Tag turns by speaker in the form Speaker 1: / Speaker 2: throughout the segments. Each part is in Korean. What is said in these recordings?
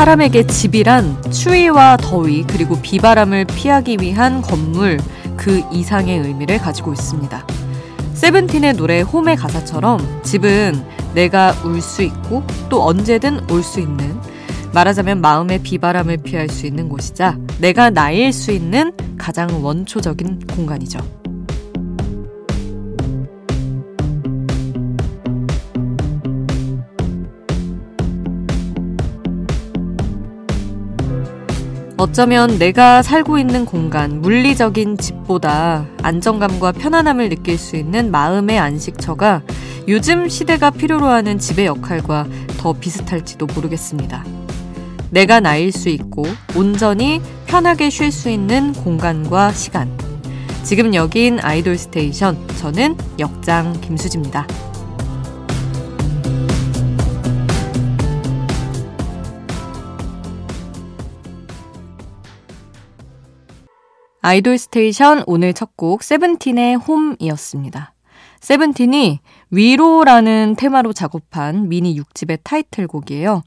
Speaker 1: 사람에게 집이란 추위와 더위 그리고 비바람을 피하기 위한 건물 그 이상의 의미를 가지고 있습니다. 세븐틴의 노래 홈의 가사처럼 집은 내가 울 수 있고 또 언제든 올 수 있는 말하자면 마음의 비바람을 피할 수 있는 곳이자 내가 나일 수 있는 가장 원초적인 공간이죠. 어쩌면 내가 살고 있는 공간, 물리적인 집보다 안정감과 편안함을 느낄 수 있는 마음의 안식처가 요즘 시대가 필요로 하는 집의 역할과 더 비슷할지도 모르겠습니다. 내가 나일 수 있고 온전히 편하게 쉴 수 있는 공간과 시간. 지금 여긴 아이돌 스테이션. 저는 역장 김수지입니다. 아이돌 스테이션 오늘 첫 곡 세븐틴의 홈이었습니다. 세븐틴이 위로라는 테마로 작업한 미니 6집의 타이틀곡이에요.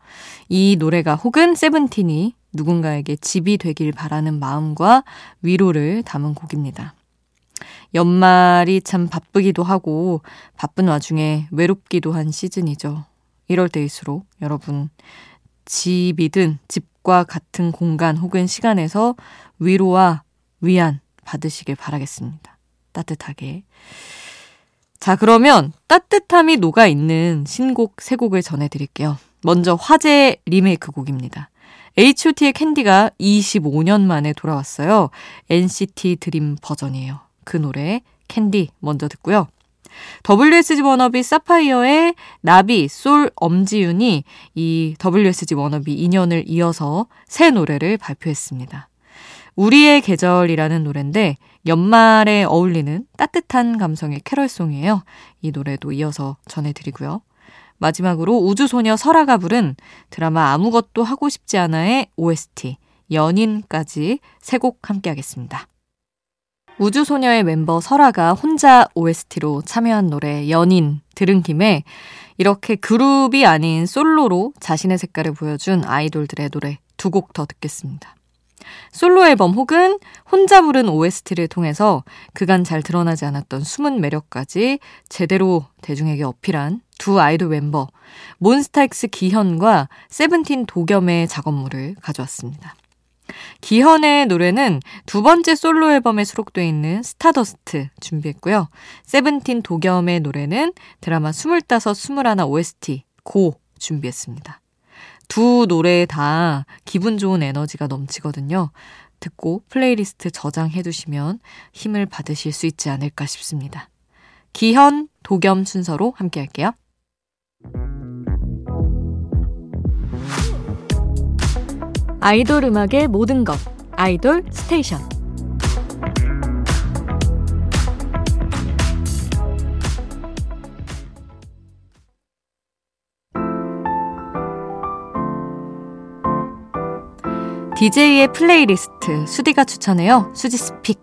Speaker 1: 이 노래가 혹은 세븐틴이 누군가에게 집이 되길 바라는 마음과 위로를 담은 곡입니다. 연말이 참 바쁘기도 하고 바쁜 와중에 외롭기도 한 시즌이죠. 이럴 때일수록 여러분 집이든 집과 같은 공간 혹은 시간에서 위로와 위안 받으시길 바라겠습니다. 따뜻하게. 자, 그러면 따뜻함이 녹아 있는 신곡 세 곡을 전해드릴게요. 먼저 화제 리메이크 곡입니다. H.O.T의 캔디가 25년 만에 돌아왔어요. NCT 드림 버전이에요. 그 노래 캔디 먼저 듣고요. WSG 워너비 사파이어의 나비, 솔, 엄지윤이 이 WSG 워너비 인연을 이어서 새 노래를 발표했습니다. 우리의 계절이라는 노래인데 연말에 어울리는 따뜻한 감성의 캐럴송이에요. 이 노래도 이어서 전해드리고요. 마지막으로 우주소녀 설아가 부른 드라마 아무것도 하고 싶지 않아의 OST 연인까지 세 곡 함께 하겠습니다. 우주소녀의 멤버 설아가 혼자 OST로 참여한 노래 연인 들은 김에 이렇게 그룹이 아닌 솔로로 자신의 색깔을 보여준 아이돌들의 노래 두 곡 더 듣겠습니다. 솔로 앨범 혹은 혼자 부른 OST를 통해서 그간 잘 드러나지 않았던 숨은 매력까지 제대로 대중에게 어필한 두 아이돌 멤버 몬스타엑스 기현과 세븐틴 도겸의 작업물을 가져왔습니다. 기현의 노래는 두 번째 솔로 앨범에 수록되어 있는 Stardust 준비했고요. 세븐틴 도겸의 노래는 드라마 25, 21 OST Go 준비했습니다. 두 노래 다 기분 좋은 에너지가 넘치거든요. 듣고 플레이리스트 저장해 두시면 힘을 받으실 수 있지 않을까 싶습니다. 기현, 도겸 순서로 함께 할게요. 아이돌 음악의 모든 것. 아이돌 스테이션. DJ의 playlist 수디가 추천해요. 수디's pick.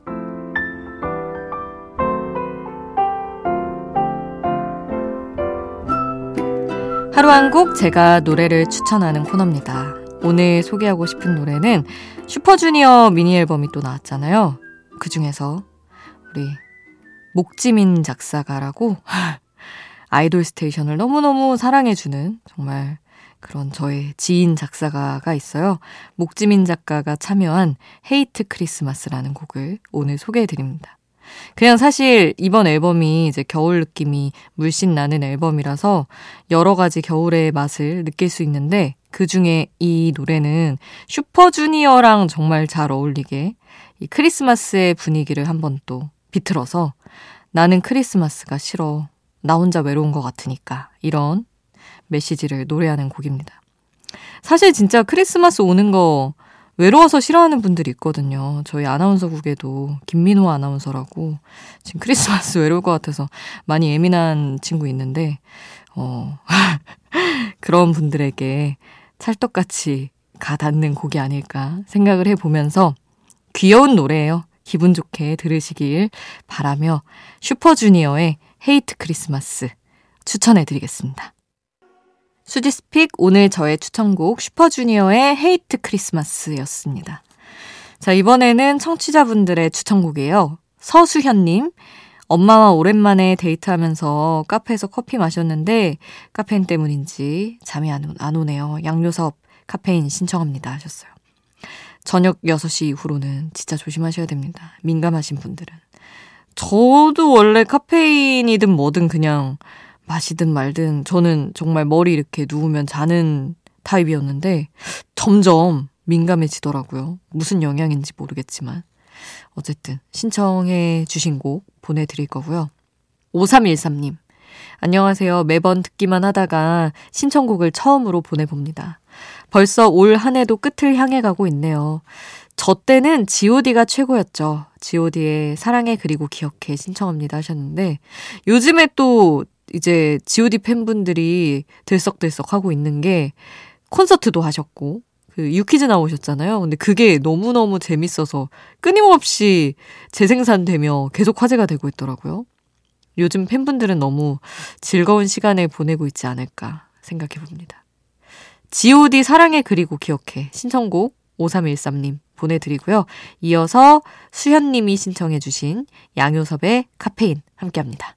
Speaker 1: 하루 한 곡 제가 노래를 추천하는 코너입니다. 오늘 소개하고 싶은 노래는 슈퍼주니어 미니 앨범이 또 나왔잖아요. 그 중에서 우리 목지민 작사가라고 아이돌 스테이션을 너무너무 사랑해주는 정말 그런 저의 지인 작사가가 있어요. 목지민 작가가 참여한 헤이트 크리스마스라는 곡을 오늘 소개해 드립니다. 그냥 사실 이번 앨범이 이제 겨울 느낌이 물씬 나는 앨범이라서 여러 가지 겨울의 맛을 느낄 수 있는데 그 중에 이 노래는 슈퍼주니어랑 정말 잘 어울리게 이 크리스마스의 분위기를 한번 또 비틀어서 나는 크리스마스가 싫어. 나 혼자 외로운 것 같으니까. 이런 메시지를 노래하는 곡입니다. 사실 진짜 크리스마스 오는 거 외로워서 싫어하는 분들이 있거든요. 저희 아나운서국에도 김민호 아나운서라고 지금 크리스마스 외로울 것 같아서 많이 예민한 친구 있는데, 어, 그런 분들에게 찰떡같이 가 닿는 곡이 아닐까 생각을 해보면서 귀여운 노래예요. 기분 좋게 들으시길 바라며 슈퍼주니어의 Hate Christmas 추천해드리겠습니다. 수디's pick 오늘 저의 추천곡 슈퍼주니어의 Hate Christmas였습니다. 자, 이번에는 청취자분들의 추천곡이에요. 서수현님, 엄마와 오랜만에 데이트하면서 카페에서 커피 마셨는데 카페인 때문인지 잠이 안, 안 오네요. 양요섭 카페인 신청합니다 하셨어요. 저녁 6시 이후로는 진짜 조심하셔야 됩니다. 민감하신 분들은. 저도 원래 카페인이든 뭐든 그냥 마시든 말든 저는 정말 머리 이렇게 누우면 자는 타입이었는데 점점 민감해지더라고요. 무슨 영향인지 모르겠지만. 어쨌든 신청해 주신 곡 보내드릴 거고요. 5313님. 안녕하세요. 매번 듣기만 하다가 신청곡을 처음으로 보내봅니다. 벌써 올 한 해도 끝을 향해 가고 있네요. 저 때는 god가 최고였죠. god의 사랑해 그리고 기억해 신청합니다 하셨는데 요즘에 또 이제 god 팬분들이 들썩들썩 하고 있는 게 콘서트도 하셨고 그 유퀴즈 나오셨잖아요. 근데 그게 너무너무 재밌어서 끊임없이 재생산되며 계속 화제가 되고 있더라고요. 요즘 팬분들은 너무 즐거운 시간을 보내고 있지 않을까 생각해 봅니다. god 사랑해 그리고 기억해 신청곡 5313님 보내드리고요. 이어서 수현님이 신청해 주신 양효섭의 카페인 함께합니다.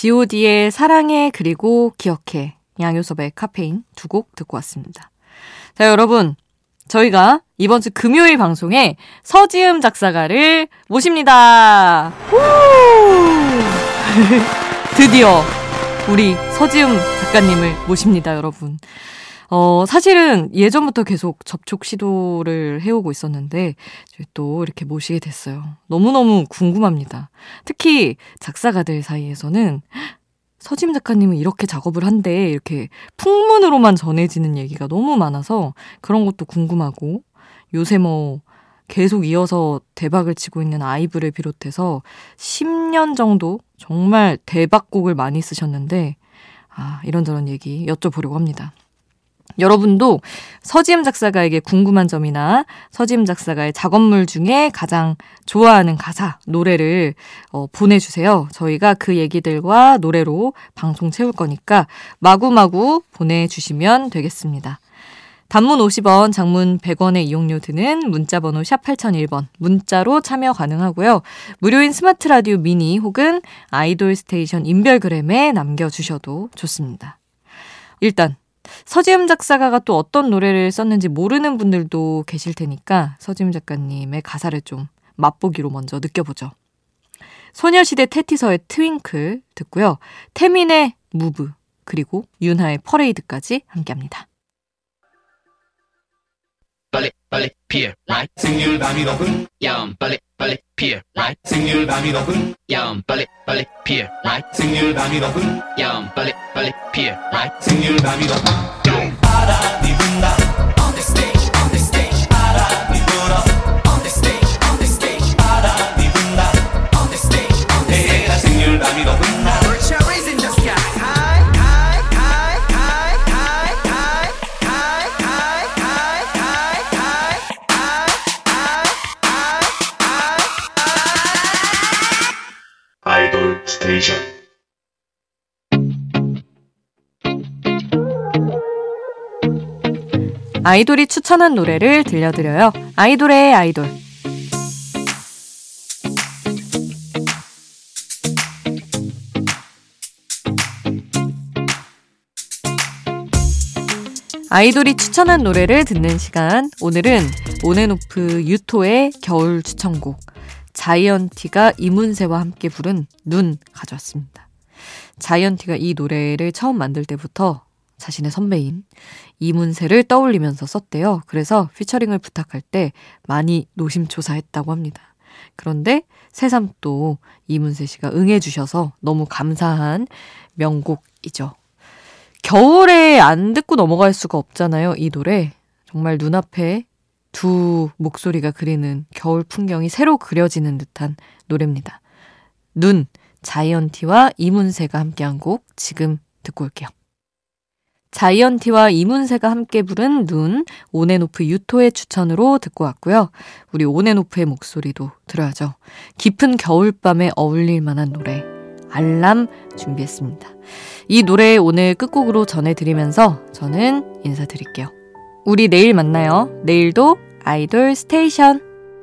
Speaker 1: god의 사랑해 그리고 기억해 양효섭의 카페인 두 곡 듣고 왔습니다. 자 여러분 저희가 이번 주 금요일 방송에 서지음 작사가를 모십니다. 드디어 우리 서지음 작가님을 모십니다, 여러분. 어, 사실은 예전부터 계속 접촉 시도를 해오고 있었는데, 또 이렇게 모시게 됐어요. 너무너무 궁금합니다. 특히 작사가들 사이에서는 서짐 작가님은 이렇게 작업을 한대, 이렇게 풍문으로만 전해지는 얘기가 너무 많아서 그런 것도 궁금하고, 요새 뭐, 계속 이어서 대박을 치고 있는 아이브를 비롯해서 10년 정도 정말 대박곡을 많이 쓰셨는데, 아, 이런저런 얘기 여쭤보려고 합니다. 여러분도 서지음 작사가에게 궁금한 점이나 서지음 작사가의 작업물 중에 가장 좋아하는 가사, 노래를 어, 보내주세요. 저희가 그 얘기들과 노래로 방송 채울 거니까 마구마구 보내주시면 되겠습니다. 단문 50원, 장문 100원의 이용료 드는 문자번호 샵 8001번 문자로 참여 가능하고요. 무료인 스마트 라디오 미니 혹은 아이돌 스테이션 인별그램에 남겨주셔도 좋습니다. 일단 서지음 작사가가 또 어떤 노래를 썼는지 모르는 분들도 계실 테니까 서지음 작가님의 가사를 좀 맛보기로 먼저 느껴보죠. 소녀시대 테티서의 트윙클 듣고요. 태민의 무브 그리고 윤하의 퍼레이드까지 함께합니다. 빨리 빨리 피어 라이 생률 밤이 높은 야음 빨리 빨리 피어 라이 생률 밤이 높은 야음 빨리 빨리 피어 라이 생률 밤이 높은 야음 빨리 빨리 피어 라이 생률 밤이 높은 바람이 분다 아이돌이 추천한 노래를 들려드려요. 아이돌의 아이돌. 아이돌이 추천한 노래를 듣는 시간. 오늘은 온앤오프 유토의 겨울 추천곡. 자이언티가 이문세와 함께 부른 눈 가져왔습니다. 자이언티가 이 노래를 처음 만들 때부터 자신의 선배인 이문세를 떠올리면서 썼대요. 그래서 피처링을 부탁할 때 많이 노심초사했다고 합니다. 그런데 새삼 또 이문세 씨가 응해주셔서 너무 감사한 명곡이죠. 겨울에 안 듣고 넘어갈 수가 없잖아요, 이 노래. 정말 눈앞에 두 목소리가 그리는 겨울 풍경이 새로 그려지는 듯한 노래입니다. 눈, 자이언티와 이문세가 함께한 곡 지금 듣고 올게요. 자이언티와 이문세가 함께 부른 눈, 온앤오프 유토의 추천으로 듣고 왔고요. 우리 온앤오프의 목소리도 들어야죠. 깊은 겨울밤에 어울릴 만한 노래, 알람 준비했습니다. 이 노래 오늘 끝곡으로 전해드리면서 저는 인사드릴게요. 우리 내일 만나요. 내일도 아이돌 스테이션.